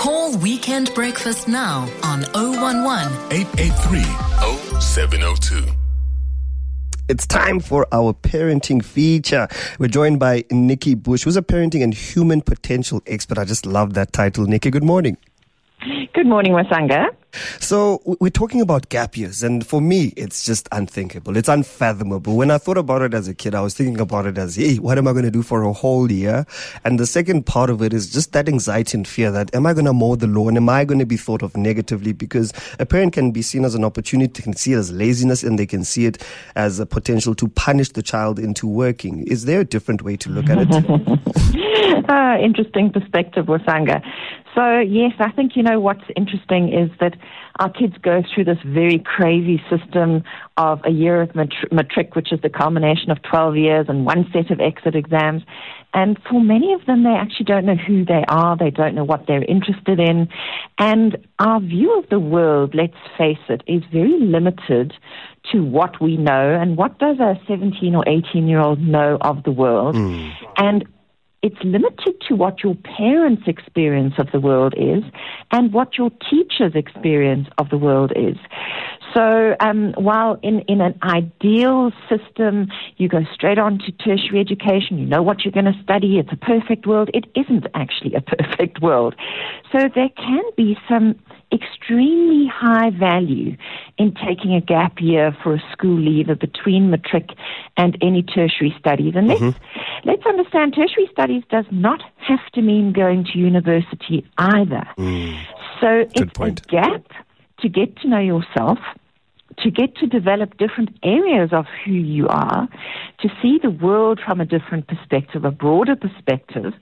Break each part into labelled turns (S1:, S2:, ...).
S1: Call Weekend Breakfast now on 011
S2: 883 0702.
S3: It's time for our parenting feature. We're joined by Nikki Bush, who's a parenting and human potential expert. I just love that title. Nikki, good morning.
S4: Good morning, Wasanga.
S3: So we're talking about gap years, and for me, it's just unthinkable. It's unfathomable. When I thought about it as a kid, I was thinking about it as, hey, what am I going to do for a whole year? And the second part of it is just that anxiety and fear that, am I going to mow the lawn? Am I going to be thought of negatively? Because a parent can be seen as an opportunity, they can see it as laziness, and they can see it as a potential to punish the child into working. Is there a different way to look at
S4: it? uh, interesting perspective, Wasanga. So, yes, I think, you know, what's interesting is that our kids go through this very crazy system of a year of matric, which is the culmination of 12 years and one set of exit exams. And for many of them, they actually don't know who they are. They don't know what they're interested in. And our view of the world, let's face it, is very limited to what we know. And what does a 17 or 18 year old know of the world? Mm. And it's limited to what your parents' experience of the world is and what your teacher's experience of the world is. So um, while in, in an ideal system, you go straight on to tertiary education, you know what you're going to study, it's a perfect world, it isn't actually a perfect world. So there can be some extremely high value in taking a gap year for a school leaver between matric and any tertiary studies. And let's, mm-hmm. let's understand tertiary studies does not have to mean going to university either. Mm. So Good it's point. a gap to get to know yourself to get to develop different areas of who you are, to see the world from a different perspective, a broader perspective,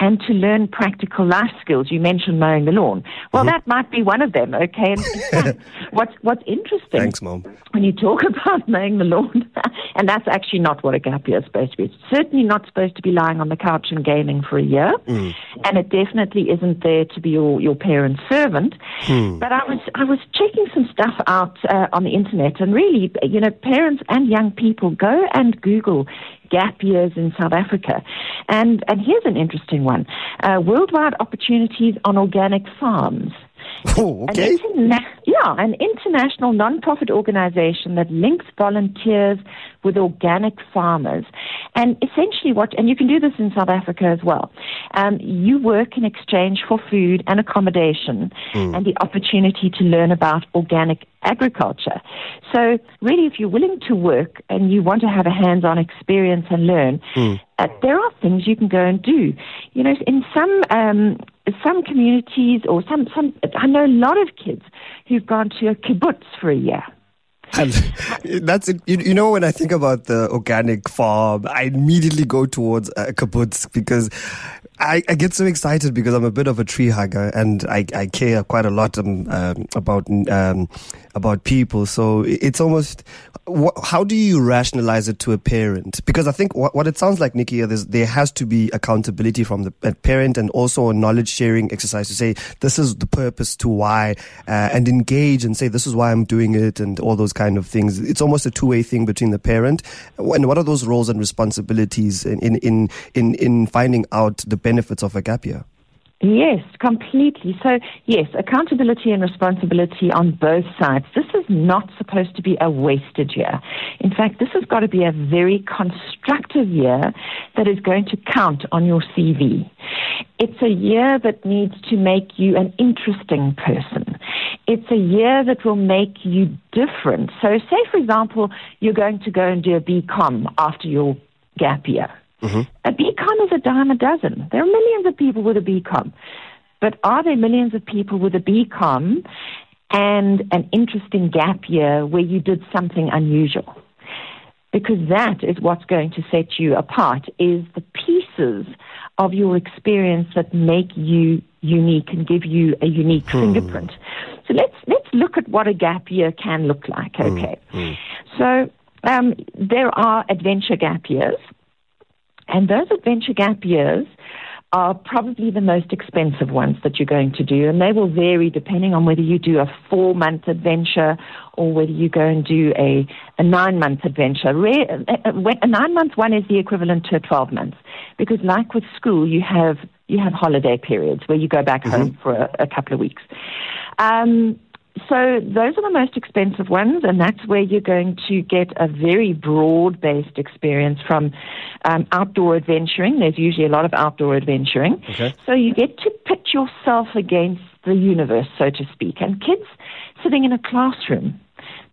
S4: and to learn practical life skills. You mentioned mowing the lawn. Well, mm-hmm. that might be one of them, okay? And what's, what's interesting
S3: Thanks, Mom.
S4: when you talk about mowing the lawn, and that's actually not what a gap year is supposed to be. It's certainly not supposed to be lying on the couch and gaming for a year, mm. and it definitely isn't there to be your, your parent's servant. Mm. But I was, I was checking some stuff out uh, on the internet, and really, you know, parents and young people go and Google gap years in South Africa. And, and here's an interesting one uh, worldwide opportunities on organic farms.
S3: Oh, okay.
S4: An interna- yeah, an international non-profit organization that links volunteers with organic farmers. And essentially what, and you can do this in South Africa as well, um, you work in exchange for food and accommodation mm. and the opportunity to learn about organic agriculture. So really, if you're willing to work and you want to have a hands-on experience and learn, mm. uh, there are things you can go and do. You know, in some um, some communities or some some I know a lot of kids who've gone to a kibbutz for a year.
S3: And that's it. You, you, know, when I think about the organic farm, I immediately go towards a kibbutz because I, I, get so excited because I'm a bit of a tree hugger and I, I care quite a lot um, um, about um, about people. So it's almost how do you rationalize it to a parent? Because I think what, what it sounds like, Nikki, there has to be accountability from the parent and also a knowledge sharing exercise to say this is the purpose to why uh, and engage and say this is why I'm doing it and all those kind of things. It's almost a two way thing between the parent and what are those roles and responsibilities in in in in finding out the benefits of a gap year?
S4: Yes, completely. So, yes, accountability and responsibility on both sides. This is not supposed to be a wasted year. In fact, this has got to be a very constructive year that is going to count on your CV. It's a year that needs to make you an interesting person. It's a year that will make you different. So, say, for example, you're going to go and do a BCom after your gap year. Mm-hmm. A BCom is a dime a dozen. There are millions of people with a BCom. But are there millions of people with a BCom and an interesting gap year where you did something unusual? Because that is what's going to set you apart is the pieces of your experience that make you unique and give you a unique hmm. fingerprint. So let's let's look at what a gap year can look like. Hmm. Okay, hmm. so um, there are adventure gap years. And those adventure gap years are probably the most expensive ones that you're going to do, and they will vary depending on whether you do a four month adventure or whether you go and do a, a nine month adventure. A nine month one is the equivalent to a 12 months, because like with school, you have you have holiday periods where you go back mm-hmm. home for a, a, couple of weeks. Um, so those are the most expensive ones, and that's where you're going to get a very broad-based experience from um, outdoor adventuring. There's usually a lot of outdoor adventuring. Okay. So you get to pit yourself against the universe, so to speak. And kids sitting in a classroom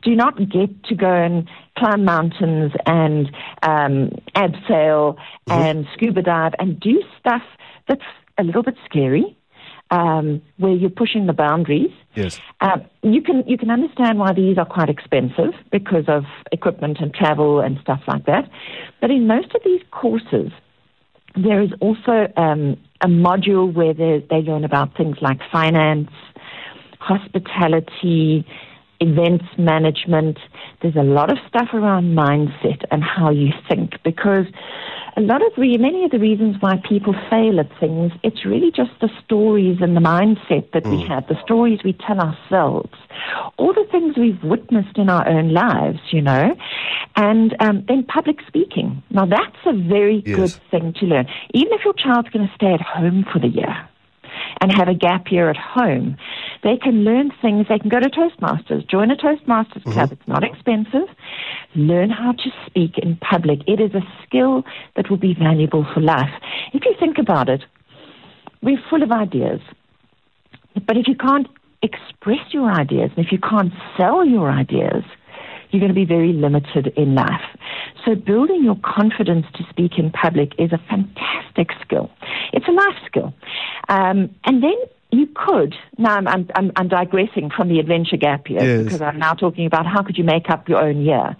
S4: do not get to go and climb mountains and um, abseil mm-hmm. and scuba dive and do stuff that's a little bit scary um, where you're pushing the boundaries.
S3: Yes.
S4: Uh, you can you can understand why these are quite expensive because of equipment and travel and stuff like that. But in most of these courses, there is also um, a module where they, they learn about things like finance, hospitality, events management. There's a lot of stuff around mindset and how you think because a lot of re- many of the reasons why people fail at things, it's really just the stories and the mindset that mm. we have, the stories we tell ourselves, all the things we've witnessed in our own lives, you know, and um, then public speaking. Now that's a very yes. good thing to learn, even if your child's going to stay at home for the year and have a gap year at home. They can learn things. They can go to Toastmasters, join a Toastmasters mm-hmm. club. It's not expensive. Learn how to speak in public. It is a skill that will be valuable for life. If you think about it, we're full of ideas. But if you can't express your ideas and if you can't sell your ideas, you're going to be very limited in life. So building your confidence to speak in public is a fantastic skill. It's a life skill. Um, and then you could, now I'm, I'm, I'm digressing from the adventure gap year yes. because I'm now talking about how could you make up your own year.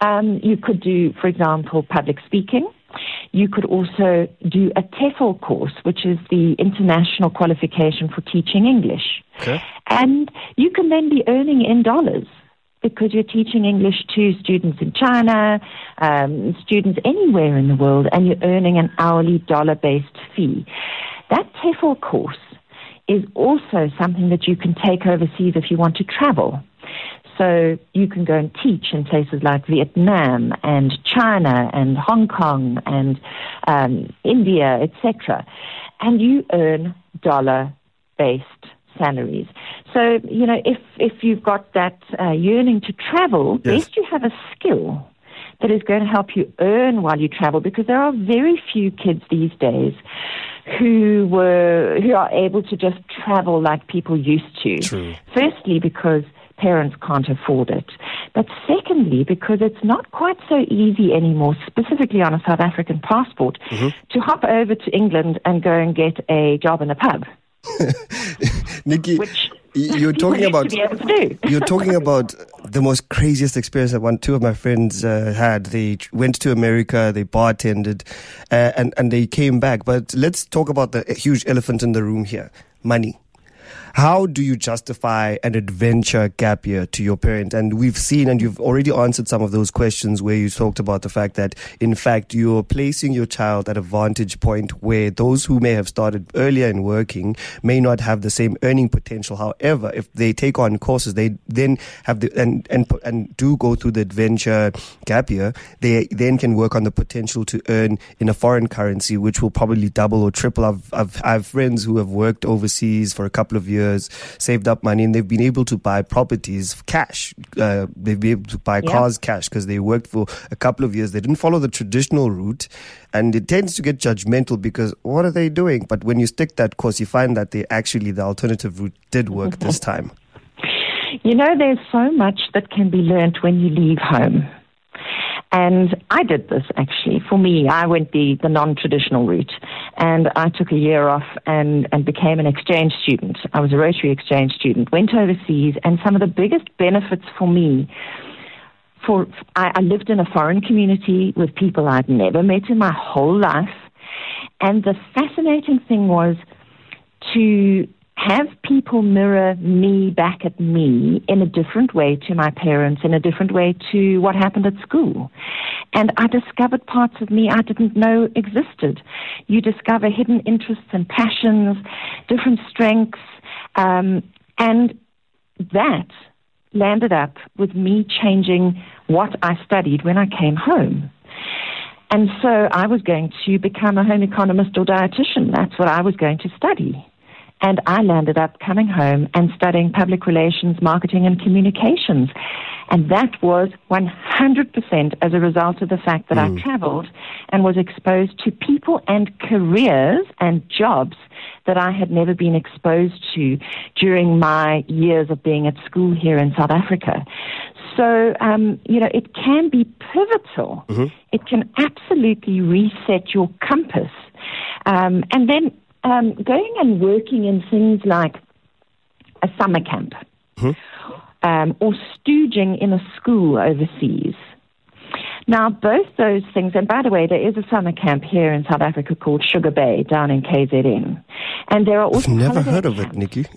S4: Um, you could do, for example, public speaking. You could also do a TEFL course, which is the international qualification for teaching English. Okay. And you can then be earning in dollars because you're teaching English to students in China, um, students anywhere in the world, and you're earning an hourly dollar based fee. That TEFL course is also something that you can take overseas if you want to travel. So you can go and teach in places like Vietnam and China and Hong Kong and um, India, etc. And you earn dollar based salaries. So, you know, if, if you've got that uh, yearning to travel, yes. best you have a skill that is going to help you earn while you travel because there are very few kids these days who were who are able to just travel like people used to.
S3: True.
S4: Firstly because parents can't afford it. But secondly, because it's not quite so easy anymore, specifically on a South African passport, mm-hmm. to hop over to England and go and get a job in a pub.
S3: Nikki,
S4: which
S3: you're talking about you're talking about the most craziest experience that one two of my friends uh, had. They went to America, they bartended, uh, and and they came back. But let's talk about the huge elephant in the room here: money. How do you justify an adventure gap year to your parent? And we've seen, and you've already answered some of those questions where you talked about the fact that, in fact, you're placing your child at a vantage point where those who may have started earlier in working may not have the same earning potential. However, if they take on courses, they then have the, and, and, and do go through the adventure gap year, they then can work on the potential to earn in a foreign currency, which will probably double or triple. I've, I've, I have friends who have worked overseas for a couple of years years, saved up money, and they've been able to buy properties cash. Uh, they've been able to buy yeah. cars cash because they worked for a couple of years. They didn't follow the traditional route, and it tends to get judgmental because what are they doing? But when you stick that course, you find that they actually the alternative route did work this time.
S4: You know, there's so much that can be learnt when you leave home. And I did this actually. For me, I went the, the non traditional route and I took a year off and, and became an exchange student. I was a Rotary exchange student, went overseas, and some of the biggest benefits for me. For I, I lived in a foreign community with people I'd never met in my whole life, and the fascinating thing was to have people mirror me back at me in a different way to my parents, in a different way to what happened at school. And I discovered parts of me I didn't know existed. You discover hidden interests and passions, different strengths, um, and that landed up with me changing what I studied when I came home. And so I was going to become a home economist or dietitian. That's what I was going to study. And I landed up coming home and studying public relations, marketing, and communications. And that was 100% as a result of the fact that mm. I traveled and was exposed to people and careers and jobs that I had never been exposed to during my years of being at school here in South Africa. So, um, you know, it can be pivotal. Mm-hmm. It can absolutely reset your compass. Um, and then um, going and working in things like a summer camp mm-hmm. um, or stooging in a school overseas. Now, both those things, and by the way, there is a summer camp here in South Africa called Sugar Bay down in KZN. And there are also.
S3: I've never heard of it, Nikki.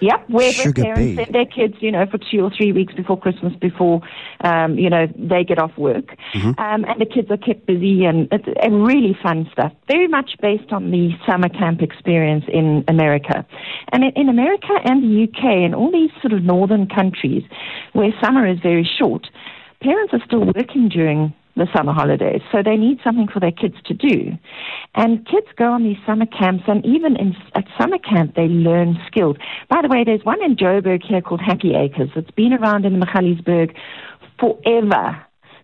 S4: yep, where Sugar parents send their kids, you know, for two or three weeks before Christmas, before, um, you know, they get off work. Mm-hmm. Um, and the kids are kept busy and, and really fun stuff. Very much based on the summer camp experience in America. And in, in America and the UK and all these sort of northern countries where summer is very short, parents are still working during the summer holidays, so they need something for their kids to do. And kids go on these summer camps, and even in, at summer camp, they learn skills. By the way, there's one in Joburg here called Happy Acres. It's been around in Magaliesburg forever,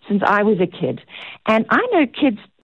S4: since I was a kid. And I know kids